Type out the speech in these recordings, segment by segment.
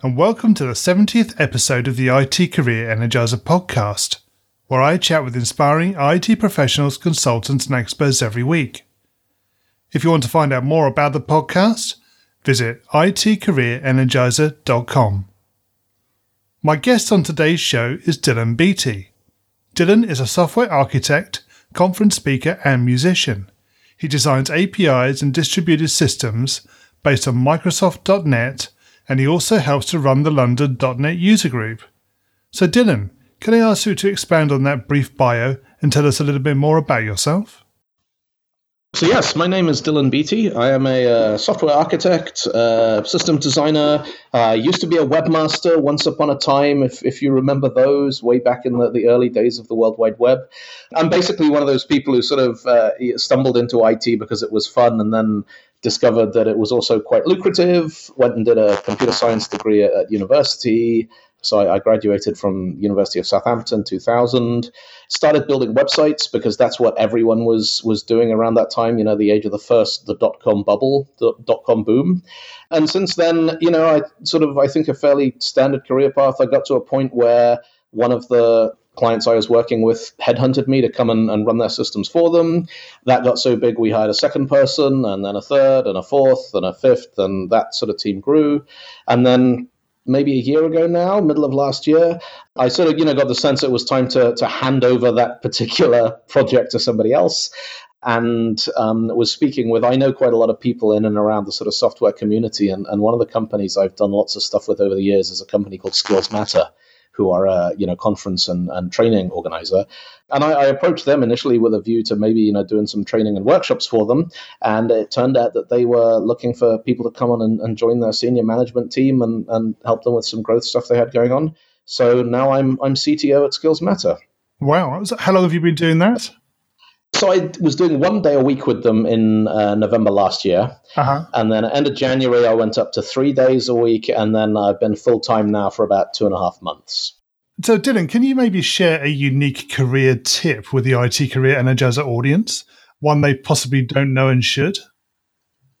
and welcome to the 70th episode of the IT Career Energizer podcast, where I chat with inspiring IT professionals, consultants, and experts every week. If you want to find out more about the podcast, visit itcareerenergizer.com. My guest on today's show is Dylan Beattie. Dylan is a software architect, conference speaker, and musician. He designs APIs and distributed systems based on Microsoft.NET, and he also helps to run the London.NET user group. So, Dylan, can I ask you to expand on that brief bio and tell us a little bit more about yourself? So yes, my name is Dylan Beattie. I am a uh, software architect, uh, system designer. I uh, used to be a webmaster once upon a time, if, if you remember those, way back in the, the early days of the World Wide Web. I'm basically one of those people who sort of uh, stumbled into IT because it was fun and then discovered that it was also quite lucrative, went and did a computer science degree at, at university. So I, I, graduated from University of Southampton 2000. Started building websites because that's what everyone was was doing around that time. You know, the age of the first the dot com bubble, the dot com boom. And since then, you know, I sort of I think a fairly standard career path. I got to a point where one of the clients I was working with headhunted me to come and, and, run their systems for them. That got so big, we hired a second person, and then a third, and a fourth, and a fifth, and that sort of team grew. And then maybe a year ago now, middle of last year, I sort of you know got the sense it was time to to hand over that particular project to somebody else. And um, was speaking with, I know quite a lot of people in and around the sort of software community. And, and one of the companies I've done lots of stuff with over the years is a company called Skills Matter who are a you know conference and, and training organizer. And I, I, approached them initially with a view to maybe you know doing some training and workshops for them. And it turned out that they were looking for people to come on and, and join their senior management team and, and help them with some growth stuff they had going on. So now I'm I'm CTO at Skills Matter. Wow, how long have you been doing that? So I was doing one day a week with them in uh, November last year, uh-huh. and then at end of January I went up to three days a week, and then I've been full time now for about two and a half months. So Dylan, can you maybe share a unique career tip with the IT Career Energizer audience, one they possibly don't know and should?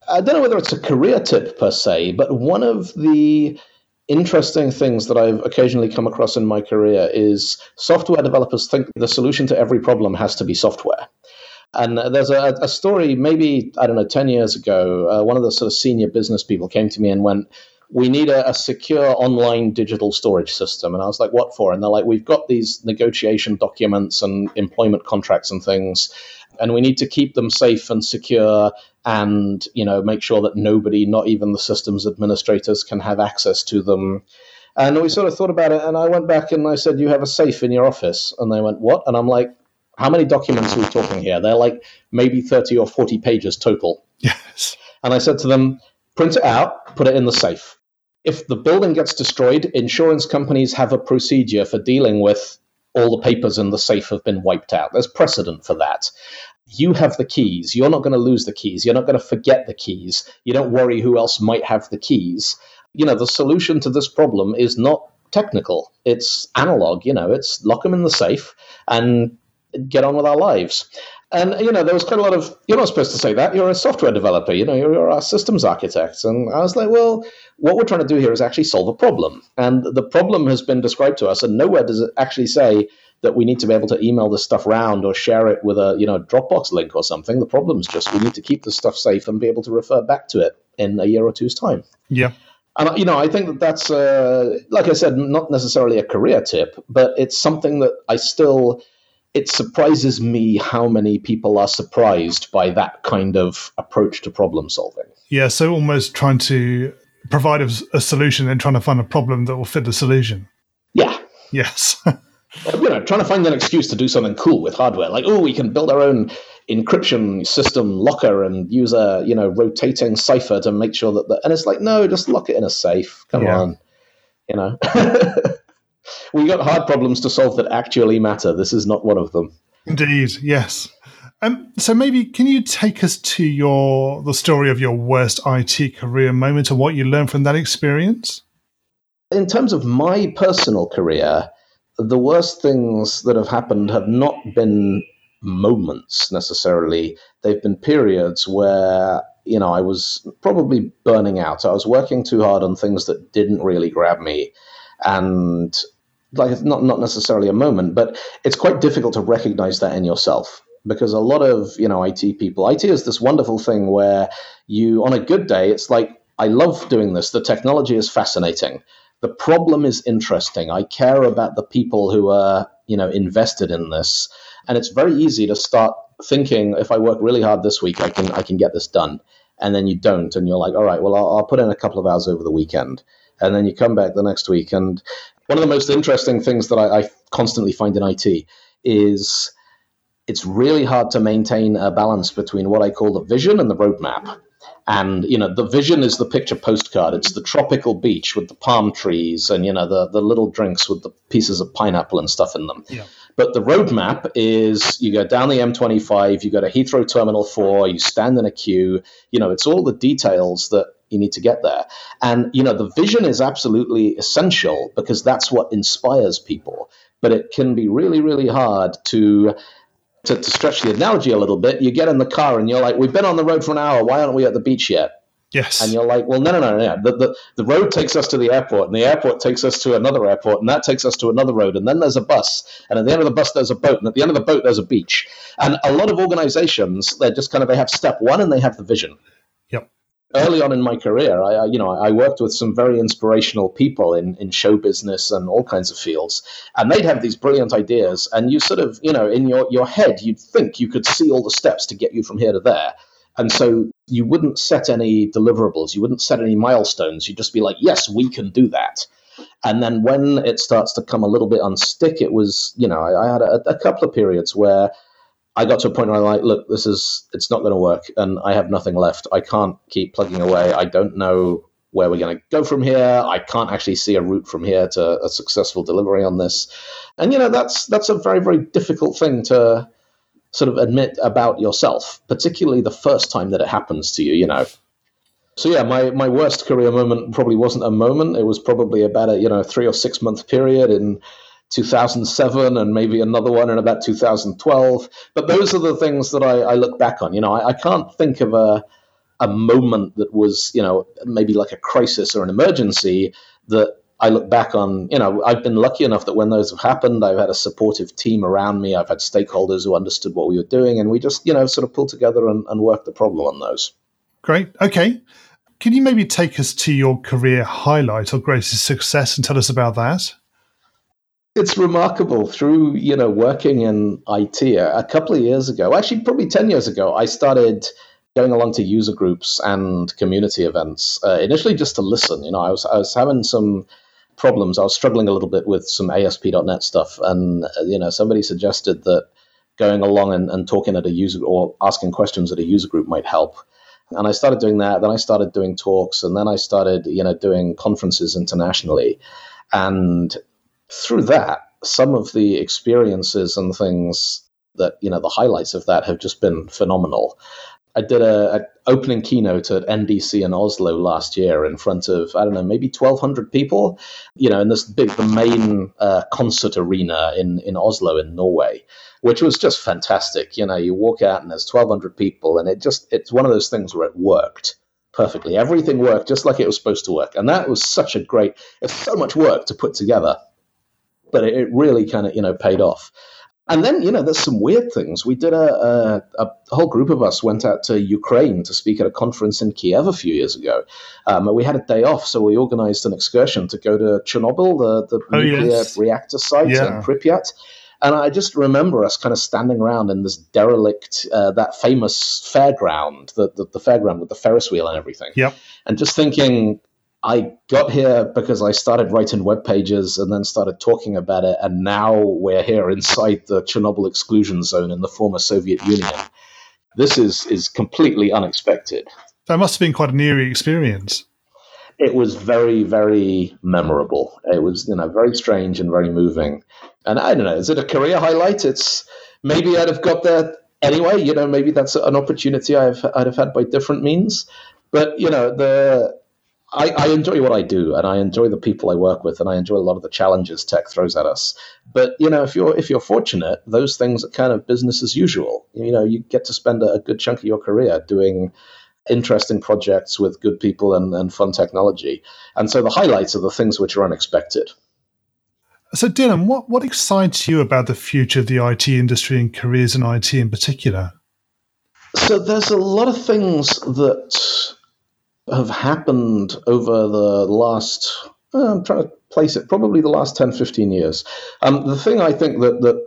I don't know whether it's a career tip per se, but one of the interesting things that I've occasionally come across in my career is software developers think the solution to every problem has to be software. And there's a, a story, maybe, I don't know, 10 years ago, uh, one of the sort of senior business people came to me and went, we need a, a, secure online digital storage system. And I was like, what for? And they're like, we've got these negotiation documents and employment contracts and things, and we need to keep them safe and secure and, you know, make sure that nobody, not even the systems administrators, can have access to them. And we sort of thought about it, and I went back and I said, You have a safe in your office. And they went, What? And I'm like, how many documents are we talking here? They're like maybe 30 or 40 pages total. Yes. And I said to them, print it out, put it in the safe. If the building gets destroyed, insurance companies have a procedure for dealing with all the papers in the safe have been wiped out. There's precedent for that. You have the keys. You're not going to lose the keys. You're not going to forget the keys. You don't worry who else might have the keys. You know, the solution to this problem is not technical. It's analog, you know, it's lock them in the safe and get on with our lives. And you know, there was quite a lot of you're not supposed to say that. You're a software developer. You know, you're, you're a systems architect. And I was like, well, what we're trying to do here is actually solve a problem. And the problem has been described to us, and nowhere does it actually say that we need to be able to email this stuff around or share it with a you know Dropbox link or something. The problem is just we need to keep this stuff safe and be able to refer back to it in a year or two's time. Yeah. And you know, I think that that's uh, like I said, not necessarily a career tip, but it's something that I still it surprises me how many people are surprised by that kind of approach to problem solving. Yeah, so almost trying to provide a, a solution and trying to find a problem that will fit the solution. Yeah. Yes. you know, trying to find an excuse to do something cool with hardware, like oh, we can build our own encryption system locker and use a you know rotating cipher to make sure that the and it's like no, just lock it in a safe. Come yeah. on, you know. we got hard problems to solve that actually matter. This is not one of them. Indeed, yes. Um, so maybe can you take us to your the story of your worst IT career moment and what you learned from that experience? In terms of my personal career, the worst things that have happened have not been moments necessarily. They've been periods where you know I was probably burning out. I was working too hard on things that didn't really grab me, and like it's not not necessarily a moment, but it's quite difficult to recognize that in yourself because a lot of you know IT people, IT is this wonderful thing where you on a good day, it's like I love doing this. The technology is fascinating. The problem is interesting. I care about the people who are you know invested in this, and it's very easy to start thinking if I work really hard this week, I can I can get this done, and then you don't, and you're like, all right, well I'll, I'll put in a couple of hours over the weekend, and then you come back the next week, and one of the most interesting things that I, I constantly find in IT is it's really hard to maintain a balance between what I call the vision and the roadmap. And you know, the vision is the picture postcard. It's the tropical beach with the palm trees and you know the the little drinks with the pieces of pineapple and stuff in them. Yeah. But the roadmap is you go down the M25, you go to Heathrow Terminal 4, you stand in a queue. You know, it's all the details that you need to get there. And, you know, the vision is absolutely essential because that's what inspires people. But it can be really, really hard to to, to stretch the analogy a little bit, you get in the car and you're like, we've been on the road for an hour. Why aren't we at the beach yet? Yes. And you're like, well, no, no, no, no. The, the, the road takes us to the airport, and the airport takes us to another airport, and that takes us to another road. And then there's a bus. And at the end of the bus, there's a boat. And at the end of the boat, there's a beach. And a lot of organizations, they're just kind of, they have step one and they have the vision. Early on in my career, I, you know, I worked with some very inspirational people in, in show business and all kinds of fields. And they'd have these brilliant ideas. And you sort of, you know, in your, your head, you'd think you could see all the steps to get you from here to there. And so you wouldn't set any deliverables, you wouldn't set any milestones. You'd just be like, yes, we can do that. And then when it starts to come a little bit unstick, it was, you know, I, I had a, a, couple of periods where I got to a point where I'm like, look, this is, it's not going to work. And I have nothing left. I can't keep plugging away. I don't know where we're going to go from here. I can't actually see a route from here to a successful delivery on this. And, you know, that's, that's a very, very difficult thing to, sort of admit about yourself, particularly the first time that it happens to you, you know. So yeah, my, my worst career moment probably wasn't a moment. It was probably about a you know three or six month period in 2007 and maybe another one in about 2012. But those are the things that I, I look back on. You know, I, I can't think of a a moment that was you know maybe like a crisis or an emergency that I look back on, you know, I've been lucky enough that when those have happened, I've had a supportive team around me. I've had stakeholders who understood what we were doing, and we just, you know, sort of pulled together and, and worked the problem on those. Great. Okay. Can you maybe take us to your career highlight or greatest success and tell us about that? It's remarkable. Through you know working in IT a couple of years ago, actually probably ten years ago, I started going along to user groups and community events. Uh, initially, just to listen. You know, I was I was having some problems. I was struggling a little bit with some ASP.NET stuff, and uh, you know, somebody suggested that going along and, and talking at a user or asking questions at a user group might help. And I started doing that. Then I started doing talks, and then I started, you know, doing conferences internationally. And through that, some of the experiences and things that you know the highlights of that have just been phenomenal. I did a, a, opening keynote at NDC in Oslo last year in front of I don't know maybe twelve hundred people, you know, in this big the main uh, concert arena in in Oslo in Norway, which was just fantastic. You know, you walk out and there's twelve hundred people, and it just it's one of those things where it worked perfectly. Everything worked just like it was supposed to work, and that was such a great. It's so much work to put together, but it, really kind of you know paid off. And then, you know, there's some weird things. We did a, a, a, whole group of us went out to Ukraine to speak at a conference in Kiev a few years ago. Um, we had a day off, so we organized an excursion to go to Chernobyl, the, the oh, nuclear yes. reactor site yeah. in Pripyat. And I just remember us kind of standing around in this derelict, uh, that famous fairground, the, the, the fairground with the Ferris wheel and everything. Yep. And just thinking, I got here because I started writing web pages and then started talking about it, and now we're here inside the Chernobyl exclusion zone in the former Soviet Union. This is is completely unexpected. That must have been quite an eerie experience. it was very, very memorable. It was, you know, very strange and very moving. And I don't know, is it a career highlight? It's maybe I'd have got there anyway. You know, maybe that's an opportunity I've I'd have had by different means. But you know, the I, I, enjoy what I do, and I enjoy the people I work with, and I enjoy a lot of the challenges tech throws at us. But you know, if you're if you're fortunate, those things are kind of business as usual. You know, you get to spend a, a good chunk of your career doing interesting projects with good people and, and fun technology. And so the highlights are the things which are unexpected. So, Dylan, what, what excites you about the future of the IT industry and careers in IT in particular? So, there's a lot of things that have happened over the last, uh, I'm trying to place it, probably the last 10, 15 years. Um, the thing I think that, that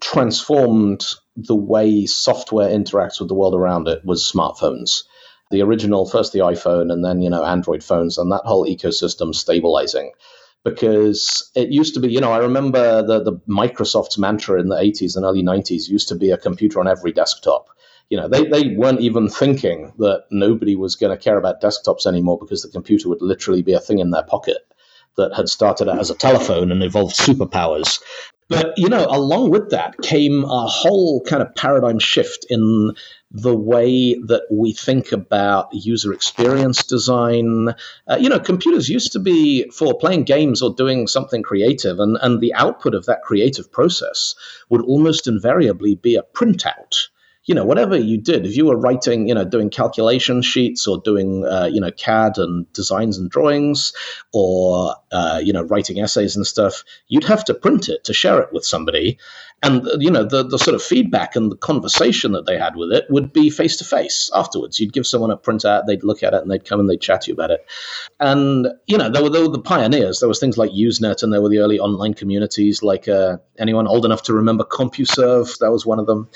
transformed the way software interacts with the world around it was smartphones. The original, first the iPhone, and then, you know, Android phones, and that whole ecosystem stabilizing because it used to be, you know, I remember the, the Microsoft's mantra in the 80s and early 90s used to be a computer on every desktop you know, they, they weren't even thinking that nobody was going to care about desktops anymore because the computer would literally be a thing in their pocket that had started out as a telephone and evolved superpowers. But, you know, along with that came a whole kind of paradigm shift in the way that we think about user experience design. Uh, you know, computers used to be for playing games or doing something creative, and, and the output of that creative process would almost invariably be a printout you know, whatever you did, if you were writing, you know, doing calculation sheets or doing, uh, you know, CAD and designs and drawings or, uh, you know, writing essays and stuff, you'd have to print it to share it with somebody. And, you know, the, the sort of feedback and the conversation that they had with it would be face to face afterwards. You'd give someone a printout, they'd look at it and they'd come and they'd chat to you about it. And, you know, there were, there were the pioneers. There was things like Usenet and there were the early online communities like uh, anyone old enough to remember CompuServe, that was one of them.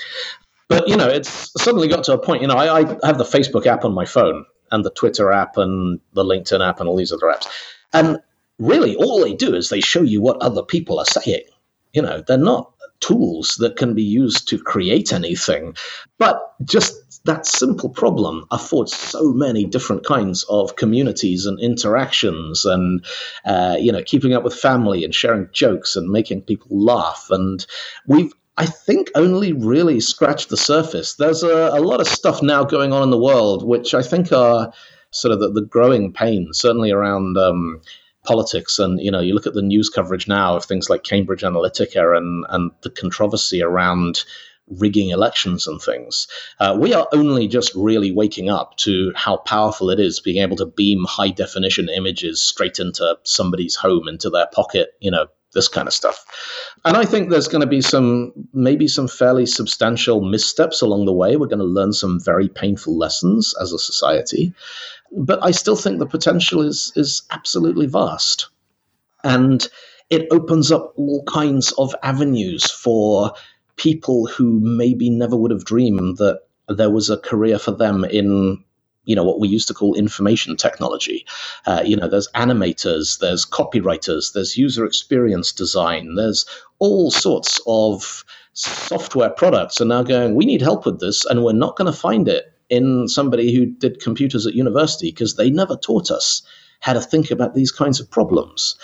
But you know, it's suddenly got to a point. You know, I, I have the Facebook app on my phone and the Twitter app and the LinkedIn app and all these other apps, and really all they do is they show you what other people are saying. You know, they're not tools that can be used to create anything, but just that simple problem affords so many different kinds of communities and interactions and uh, you know keeping up with family and sharing jokes and making people laugh and we've I think only really scratched the surface. There's a, a, lot of stuff now going on in the world, which I think are sort of the, the growing pains, certainly around um, politics. And, you know, you look at the news coverage now of things like Cambridge Analytica and, and the controversy around rigging elections and things. Uh, we are only just really waking up to how powerful it is being able to beam high definition images straight into somebody's home, into their pocket, you know, this kind of stuff. And I think there's going to be some, maybe some fairly substantial missteps along the way. We're going to learn some very painful lessons as a society. But I still think the potential is, is absolutely vast. And it opens up all kinds of avenues for people who maybe never would have dreamed that there was a career for them in you know what we used to call information technology. Uh, you know, there's animators, there's copywriters, there's user experience design, there's all sorts of software products are now going. We need help with this, and we're not going to find it in somebody who did computers at university because they never taught us how to think about these kinds of problems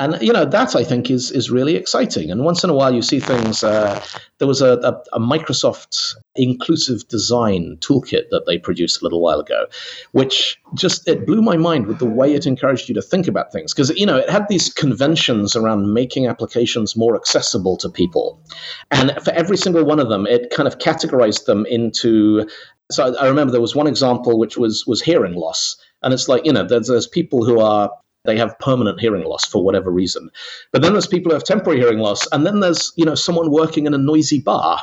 and you know that I think is is really exciting. And once in a while, you see things. Uh, there was a, a, a, Microsoft inclusive design toolkit that they produced a little while ago, which just it blew my mind with the way it encouraged you to think about things. Because you know it had these conventions around making applications more accessible to people, and for every single one of them, it kind of categorized them into. So I remember there was one example which was was hearing loss. And it's like, you know, there's, there's people who are they have permanent hearing loss for whatever reason. But then there's people who have temporary hearing loss, and then there's you know someone working in a noisy bar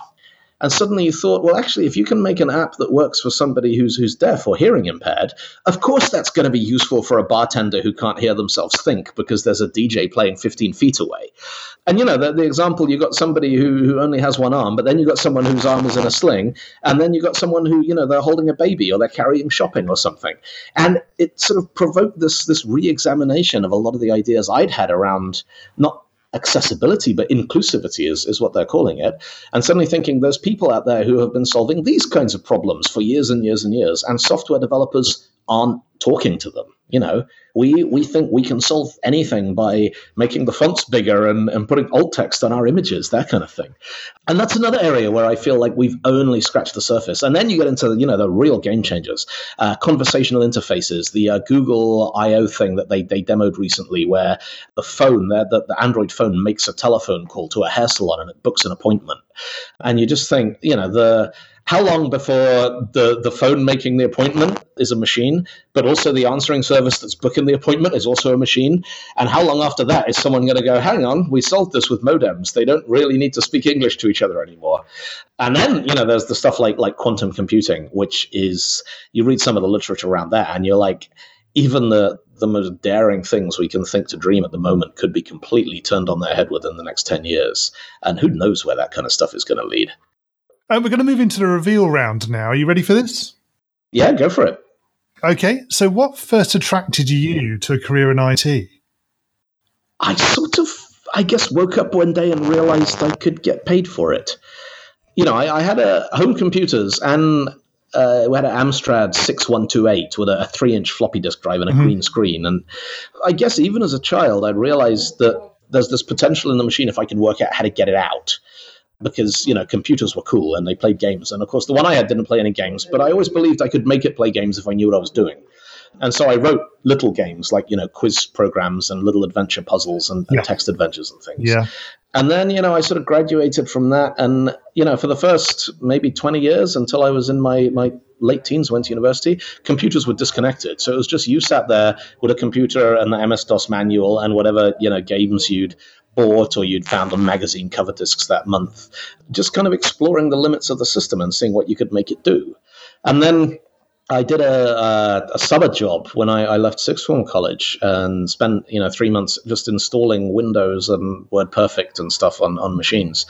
and suddenly you thought, well, actually, if you can make an app that works for somebody who's who's deaf or hearing impaired, of course that's going to be useful for a bartender who can't hear themselves think because there's a DJ playing 15 feet away. And you know, the, the example you got somebody who, who only has one arm, but then you got someone whose arm is in a sling, and then you got someone who, you know, they're holding a baby or they're carrying shopping or something. And it sort of provoked this this re-examination of a lot of the ideas I'd had around not accessibility, but inclusivity is, is what they're calling it. And suddenly thinking there's people out there who have been solving these kinds of problems for years and years and years, and software developers aren't talking to them. You know, we we think we can solve anything by making the fonts bigger and, and putting alt text on our images, that kind of thing. And that's another area where I feel like we've only scratched the surface. And then you get into you know the real game changers, uh, conversational interfaces, the uh, Google I/O thing that they they demoed recently, where the phone, the, the, the Android phone, makes a telephone call to a hair salon and it books an appointment. And you just think, you know, the how long before the, the phone making the appointment is a machine, but also the answering service that's booking the appointment is also a machine? And how long after that is someone going to go, hang on, we solved this with modems. They don't really need to speak English to each other anymore. And then, you know, there's the stuff like like quantum computing, which is you read some of the literature around that and you're like, even the the most daring things we can think to dream at the moment could be completely turned on their head within the next 10 years. And who knows where that kind of stuff is going to lead. Uh, we're going to move into the reveal round now. Are you ready for this? Yeah, go for it. Okay, so what first attracted you to a career in IT? I sort of, I guess, woke up one day and realized I could get paid for it. You know, I, I had a home computers and uh, we had an Amstrad 6128 with a, a three inch floppy disk drive and a mm-hmm. green screen. And I guess even as a child, I realized that there's this potential in the machine if I can work out how to get it out because you know computers were cool and they played games. And of course the one i had didn't play any games but i always believed i could make it play games if i knew what i was doing. And so i wrote little games like you know quiz programs and little adventure puzzles and, and yeah. text adventures and things. Yeah. And then you know i sort of graduated from that and you know for the first maybe 20 years until i was in my my late teens went to university computers were disconnected. So it was just you sat there with a computer and the ms-dos manual and whatever you know games you'd bought or you'd found on magazine cover discs that month, just kind of exploring the limits of the system and seeing what you could make it do. And then I did a, a, a summer job when I, I, left sixth form college and spent you know three months just installing Windows and WordPerfect and stuff on, on machines,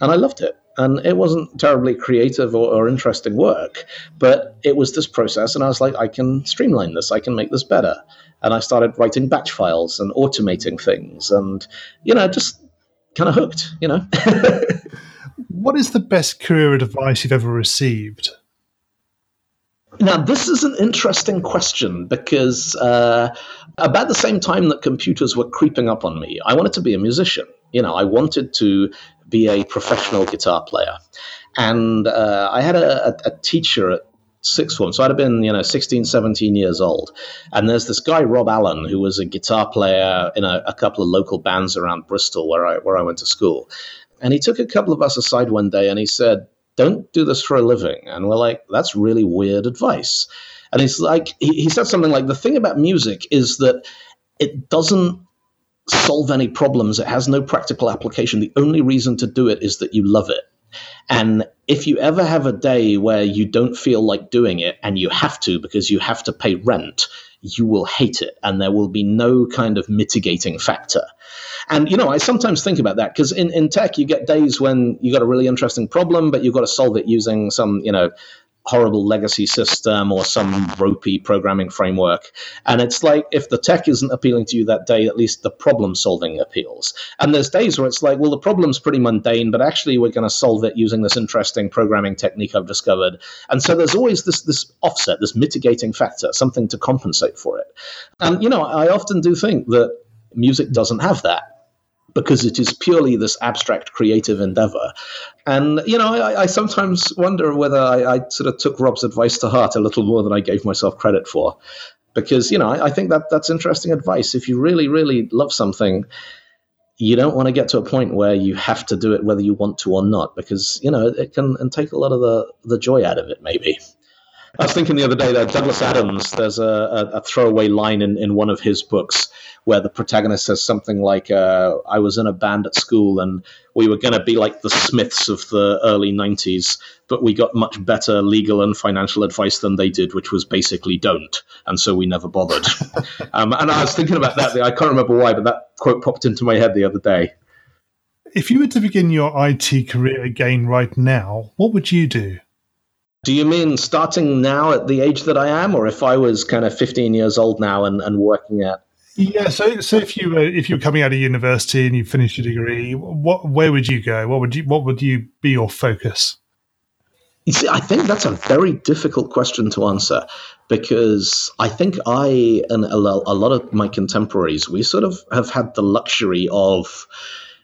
and I loved it. And it wasn't terribly creative or, or interesting work, but it was this process, and I was like, I can streamline this, I can make this better and I started writing batch files and automating things, and you know, just kind of hooked. You know. what is the best career advice you've ever received? Now, this is an interesting question because uh, about the same time that computers were creeping up on me, I wanted to be a musician. You know, I wanted to be a professional guitar player. And uh, I had a, a, teacher at sixth form. So I'd have been, you know, 16, 17 years old. And there's this guy, Rob Allen, who was a guitar player in a, a, couple of local bands around Bristol where I, where I went to school. And he took a couple of us aside one day and he said, Don't do this for a living. And we're like, That's really weird advice. And he's like, he, he said something like, The thing about music is that it doesn't solve any problems. It has no practical application. The only reason to do it is that you love it. And if you ever have a day where you don't feel like doing it and you have to because you have to pay rent, you will hate it and there will be no kind of mitigating factor. And, you know, I sometimes think about that because in, in tech, you get days when you got a really interesting problem, but you've got to solve it using some, you know, horrible legacy system or some ropey programming framework. And it's like if the tech isn't appealing to you that day, at least the problem solving appeals. And there's days where it's like, well, the problem's pretty mundane, but actually we're going to solve it using this interesting programming technique I've discovered. And so there's always this this offset, this mitigating factor, something to compensate for it. And you know, I often do think that music doesn't have that because it is purely this abstract creative endeavor. And, you know, I, I sometimes wonder whether I, I, sort of took Rob's advice to heart a little more than I gave myself credit for. Because, you know, I, I think that that's interesting advice. If you really, really love something, you don't want to get to a point where you have to do it whether you want to or not, because, you know, it can and take a lot of the, the joy out of it, maybe. I was thinking the other day that Douglas Adams, there's a, a, a throwaway line in, in one of his books where the protagonist says something like, uh, I was in a band at school and we were going to be like the Smiths of the early 90s, but we got much better legal and financial advice than they did, which was basically don't. And so we never bothered. um, and I was thinking about that. I can't remember why, but that quote popped into my head the other day. If you were to begin your IT career again right now, what would you do? Do you mean starting now at the age that I am, or if I was kind of 15 years old now and, and working at yeah, so so if you were if you were coming out of university and you finished your degree, what where would you go? What would you what would you be your focus? You see, I think that's a very difficult question to answer because I think I and a lot of my contemporaries, we sort of have had the luxury of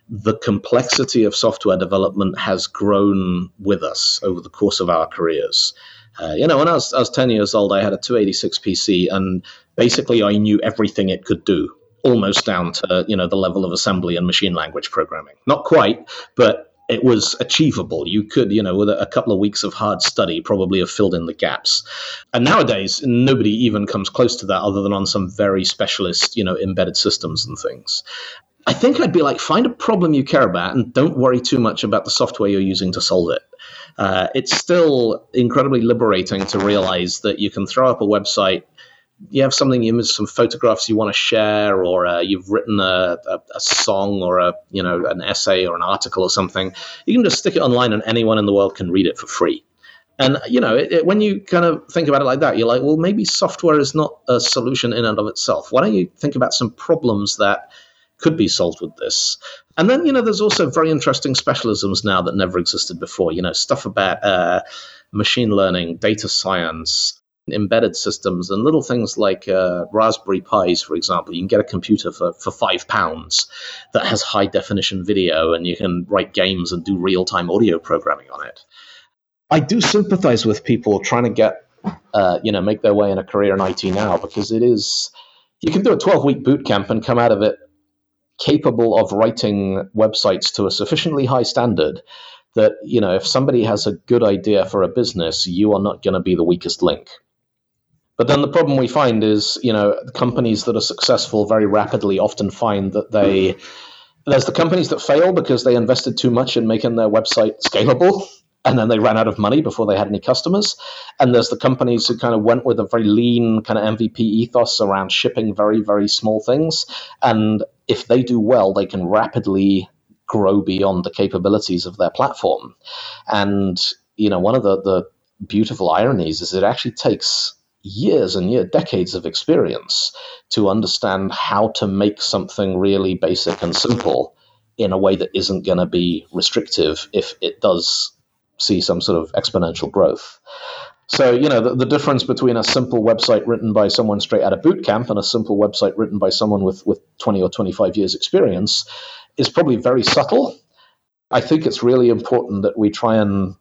the complexity of software development has grown with us over the course of our careers. Uh, you know, when I was, I was 10 years old, I had a 286 PC, and basically I knew everything it could do, almost down to, you know, the level of assembly and machine language programming. Not quite, but it was achievable. You could, you know, with a, couple of weeks of hard study, probably have filled in the gaps. And nowadays, nobody even comes close to that other than on some very specialist, you know, embedded systems and things. I think I'd be like, find a problem you care about and don't worry too much about the software you're using to solve it. Uh, it's still incredibly liberating to realize that you can throw up a website. You have something, you have some photographs you want to share, or uh, you've written a, a, a, song or a you know an essay or an article or something. You can just stick it online, and anyone in the world can read it for free. And you know, it, it, when you kind of think about it like that, you're like, well, maybe software is not a solution in and of itself. Why don't you think about some problems that could be solved with this. And then, you know, there's also very interesting specialisms now that never existed before. You know, stuff about uh, machine learning, data science, embedded systems, and little things like uh, Raspberry Pis, for example. You can get a computer for, for five pounds that has high definition video, and you can write games and do real time audio programming on it. I do sympathize with people trying to get, uh, you know, make their way in a career in IT now because it is. You can do a 12 week boot camp and come out of it capable of writing websites to a sufficiently high standard that you know if somebody has a good idea for a business you are not going to be the weakest link but then the problem we find is you know companies that are successful very rapidly often find that they there's the companies that fail because they invested too much in making their website scalable and then they ran out of money before they had any customers. And there's the companies who kind of went with a very lean kind of MVP ethos around shipping very, very small things. And if they do well, they can rapidly grow beyond the capabilities of their platform. And, you know, one of the, the beautiful ironies is it actually takes years and years, decades of experience to understand how to make something really basic and simple in a way that isn't going to be restrictive if it does see some sort of exponential growth. So, you know, the, the, difference between a simple website written by someone straight out of boot camp and a simple website written by someone with, with 20 or 25 years experience is probably very subtle. I think it's really important that we try and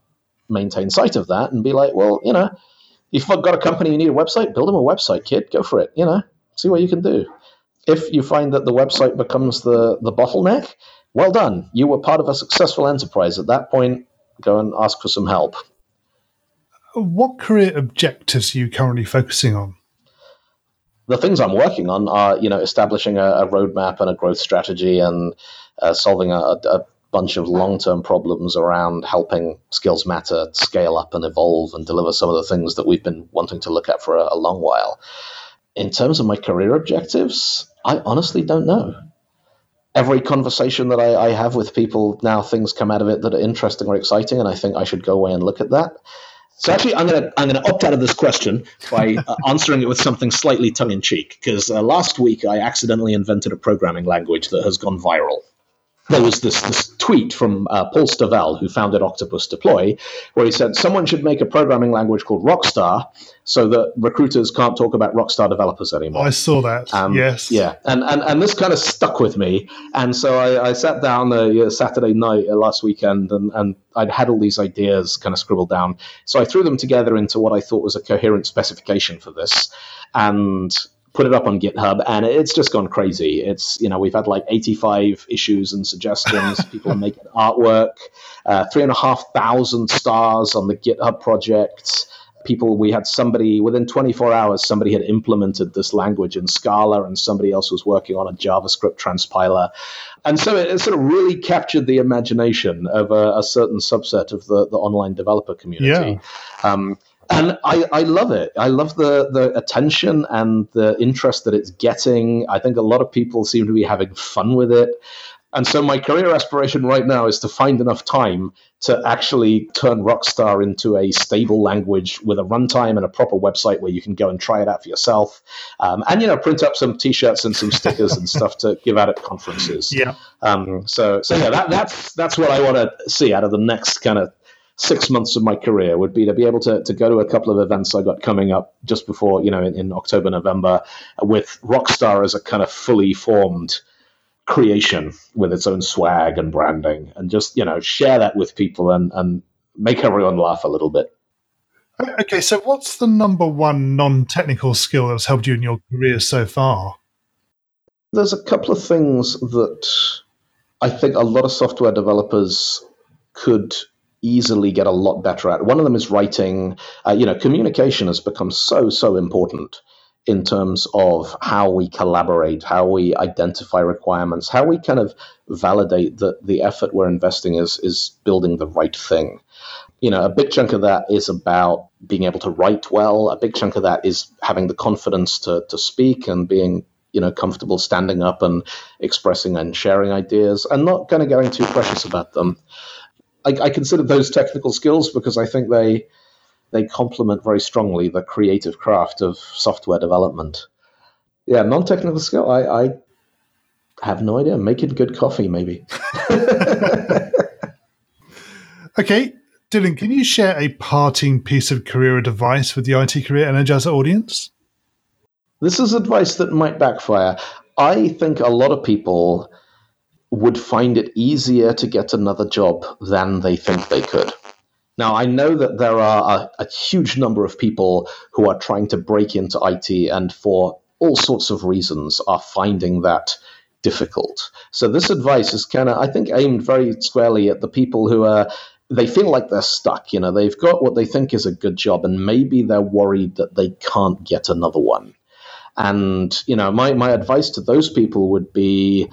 maintain sight of that and be like, well, you know, if you've got a company, you need a website, build them a website, kid, go for it, you know, see what you can do. If you find that the website becomes the, the bottleneck, well done. You were part of a successful enterprise. At that point, go and ask for some help. What career objectives are you currently focusing on? The things I'm working on are, you know, establishing a, a roadmap and a growth strategy, and uh, solving a, a bunch of long-term problems around helping Skills Matter scale up and evolve and deliver some of the things that we've been wanting to look at for a, a long while. In terms of my career objectives, I honestly don't know every conversation that I, I, have with people now, things come out of it that are interesting or exciting, and I think I should go away and look at that. So actually, I'm gonna I'm gonna opt out of this question by uh, answering it with something slightly tongue in cheek because uh, last week I accidentally invented a programming language that has gone viral there was this, this tweet from uh, Paul Stovell, who founded Octopus Deploy, where he said someone should make a programming language called Rockstar so that recruiters can't talk about Rockstar developers anymore. I saw that. Um, yes. Yeah. And, and, and this kind of stuck with me. And so I, I sat down uh, Saturday night uh, last weekend and, and I'd had all these ideas kind of scribbled down. So I threw them together into what I thought was a coherent specification for this. And put it up on GitHub, and it's just gone crazy. It's you know we've had like 85 issues and suggestions. People are making artwork, uh, three and a half thousand stars on the GitHub project. People, we had somebody within 24 hours, somebody had implemented this language in Scala, and somebody else was working on a JavaScript transpiler. And so it, it sort of really captured the imagination of a, a certain subset of the, the online developer community. Yeah. Um, and I, I love it. I love the the attention and the interest that it's getting. I think a lot of people seem to be having fun with it. And so my career aspiration right now is to find enough time to actually turn Rockstar into a stable language with a runtime and a proper website where you can go and try it out for yourself. Um, and, you know, print up some t-shirts and some stickers and stuff to give out at conferences. Yeah. Um, so, so yeah, that, that's, that's what I want to see out of the next kind of six months of my career would be to be able to, to go to a couple of events I got coming up just before, you know, in, in October, November, with Rockstar as a kind of fully formed creation with its own swag and branding, and just, you know, share that with people and, and make everyone laugh a little bit. Okay, so what's the number one non technical skill that's helped you in your career so far? There's a couple of things that I think a lot of software developers could easily get a lot better at. One of them is writing. Uh, you know, communication has become so so important in terms of how we collaborate, how we identify requirements, how we kind of validate that the effort we're investing is is building the right thing. You know, a big chunk of that is about being able to write well. A big chunk of that is having the confidence to to speak and being you know comfortable standing up and expressing and sharing ideas and not kind of getting too precious about them. I, I consider those technical skills because I think they they complement very strongly the creative craft of software development. Yeah, non-technical skill. I, I have no idea. Making good coffee, maybe. okay, Dylan, can you share a parting piece of career advice with the IT Career Energizer audience? This is advice that might backfire. I think a lot of people would find it easier to get another job than they think they could. Now, I know that there are a, a, huge number of people who are trying to break into IT and for all sorts of reasons are finding that difficult. So, this advice is kind of, I think, aimed very squarely at the people who are. They feel like they're stuck. You know, they've got what they think is a good job, and maybe they're worried that they can't get another one. And, you know, my, my advice to those people would be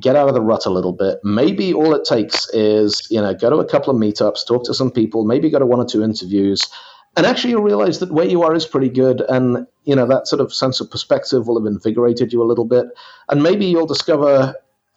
get out of the rut a little bit. Maybe all it takes is, you know, go to a couple of meetups, talk to some people, maybe go to one or two interviews, and actually you'll realize that where you are is pretty good. And, you know, that sort of sense of perspective will have invigorated you a little bit. And maybe you'll discover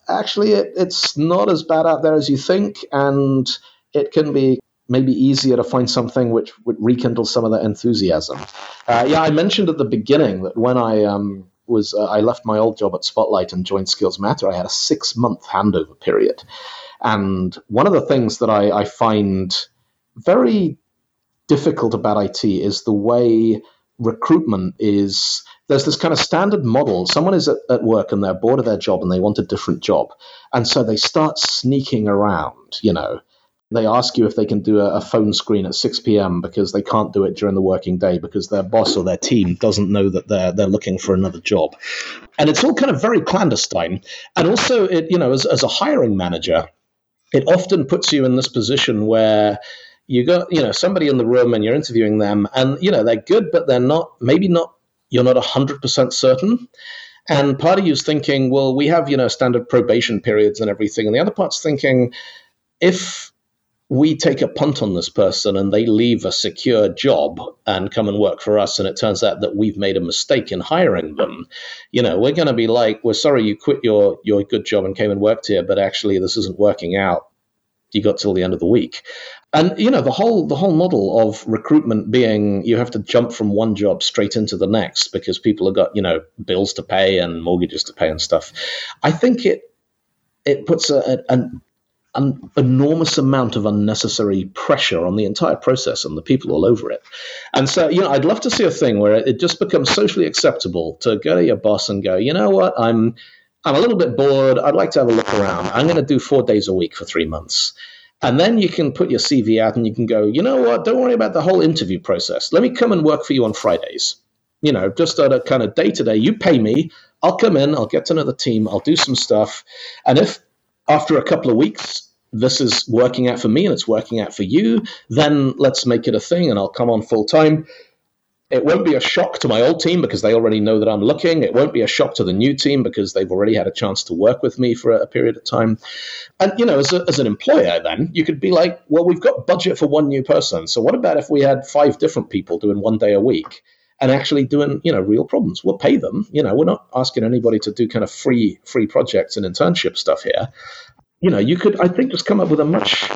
actually it, it's not as bad out there as you think. And it can be maybe easier to find something which would rekindle some of that enthusiasm. Uh, yeah, I mentioned at the beginning that when I um, was uh, I left my old job at Spotlight and joined Skills Matter, I had a six month handover period. And one of the things that I, I find very difficult about IT is the way recruitment is there's this kind of standard model. Someone is at, at, work and they're bored of their job and they want a different job. And so they start sneaking around, you know, they ask you if they can do a, a, phone screen at 6 p.m. because they can't do it during the working day because their boss or their team doesn't know that they're they're looking for another job, and it's all kind of very clandestine. And also, it you know, as as a hiring manager, it often puts you in this position where you got you know somebody in the room and you're interviewing them, and you know they're good, but they're not maybe not you're not hundred percent certain. And part of you's thinking, well, we have you know standard probation periods and everything, and the other part's thinking, if we take a punt on this person and they leave a secure job and come and work for us. And it turns out that we've made a mistake in hiring them. You know we're going to be like we're sorry you quit your your good job and came and worked here but actually this isn't working out. You got till the end of the week. And you know the whole the whole model of recruitment being you have to jump from one job straight into the next because people have got you know bills to pay and mortgages to pay and stuff. I think it it puts a, a, an enormous amount of unnecessary pressure on the entire process and the people all over it. And so, you know, I'd love to see a thing where it just becomes socially acceptable to go to your boss and go, you know what, I'm I'm a little bit bored. I'd like to have a look around. I'm going to do four days a week for three months. And then you can put your CV out and you can go, you know what, don't worry about the whole interview process. Let me come and work for you on Fridays. You know, just at a kind of day to day, you pay me, I'll come in, I'll get to know the team, I'll do some stuff. And if after a couple of weeks this is working out for me and it's working out for you, then let's make it a thing and I'll come on full time. It won't be a shock to my old team because they already know that I'm looking. It won't be a shock to the new team because they've already had a chance to work with me for a, period of time. And, you know, as, a, as an employer, then you could be like, well, we've got budget for one new person. So what about if we had five different people doing one day a week? and actually doing you know real problems. We'll pay them. You know, we're not asking anybody to do kind of free free projects and internship stuff here you know, you could, I think, just come up with a much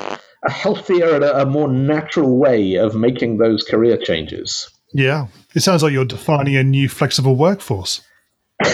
a healthier and a, a more natural way of making those career changes. Yeah, it sounds like you're defining a new flexible workforce.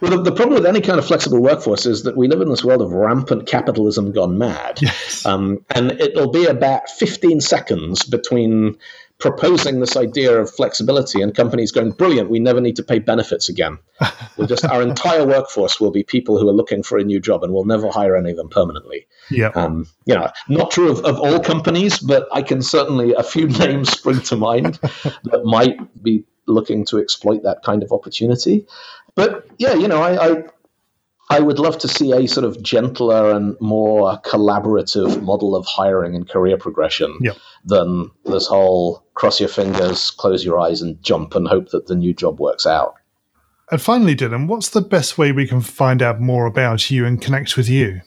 well, the, the, problem with any kind of flexible workforce is that we live in this world of rampant capitalism gone mad. Yes. Um, and it'll be about 15 seconds between proposing this idea of flexibility and companies going, brilliant, we never need to pay benefits again. we'll just, our entire workforce will be people who are looking for a new job and we'll never hire any of them permanently. Yeah. Um, you know, not true of, of all companies, but I can certainly, a few names spring to mind that might be looking to exploit that kind of opportunity. But yeah, you know, I, I I would love to see a sort of gentler and more collaborative model of hiring and career progression yep. than this whole cross your fingers, close your eyes, and jump and hope that the new job works out. And finally, Dylan, what's the best way we can find out more about you and connect with you?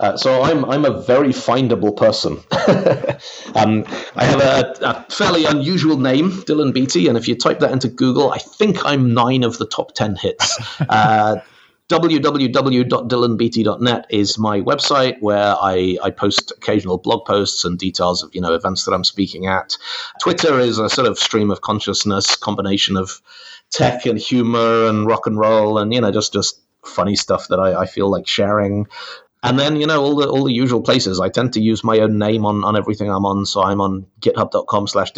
Uh, so I'm I'm a very findable person. um, I have a, a, fairly unusual name, Dylan Beattie, and if you type that into Google, I think I'm nine of the top ten hits. Uh, www.dylanbeattie.net is my website where I, I post occasional blog posts and details of you know events that I'm speaking at. Twitter is a sort of stream of consciousness combination of tech and humor and rock and roll and you know just just funny stuff that I, I feel like sharing. And then, you know, all the all the usual places. I tend to use my own name on, on everything I'm on. So I'm on github.com slash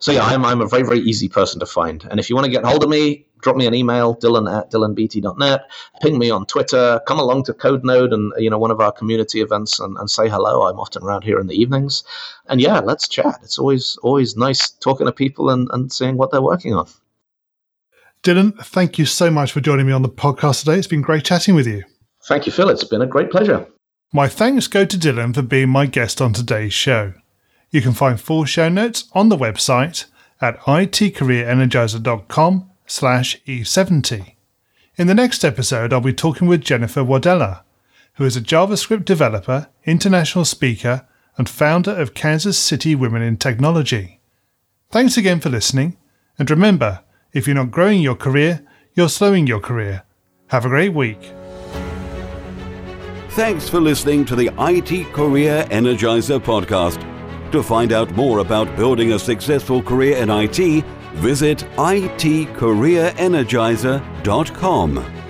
Dylan Beattie, youtube.com slash Dylan Beattie. So yeah, I'm, I'm a very, very easy person to find. And if you want to get hold of me, drop me an email, dylan at dylanbeattie.net, ping me on Twitter, come along to CodeNode and, you know, one of our community events and, and say hello. I'm often around here in the evenings. And yeah, let's chat. It's always, always nice talking to people and, and seeing what they're working on. Dylan, thank you so much for joining me on the podcast today. It's been great chatting with you. Thank you, Phil. It's been a great pleasure. My thanks go to Dylan for being my guest on today's show. You can find full show notes on the website at itcareerenergizer.com slash E70. In the next episode, I'll be talking with Jennifer Wadella, who is a JavaScript developer, international speaker, and founder of Kansas City Women in Technology. Thanks again for listening, and remember, if you're not growing your career, you're slowing your career. Have a great week. Thanks for listening to the IT Career Energizer podcast. To find out more about building a successful career in IT, visit itcareerenergizer.com.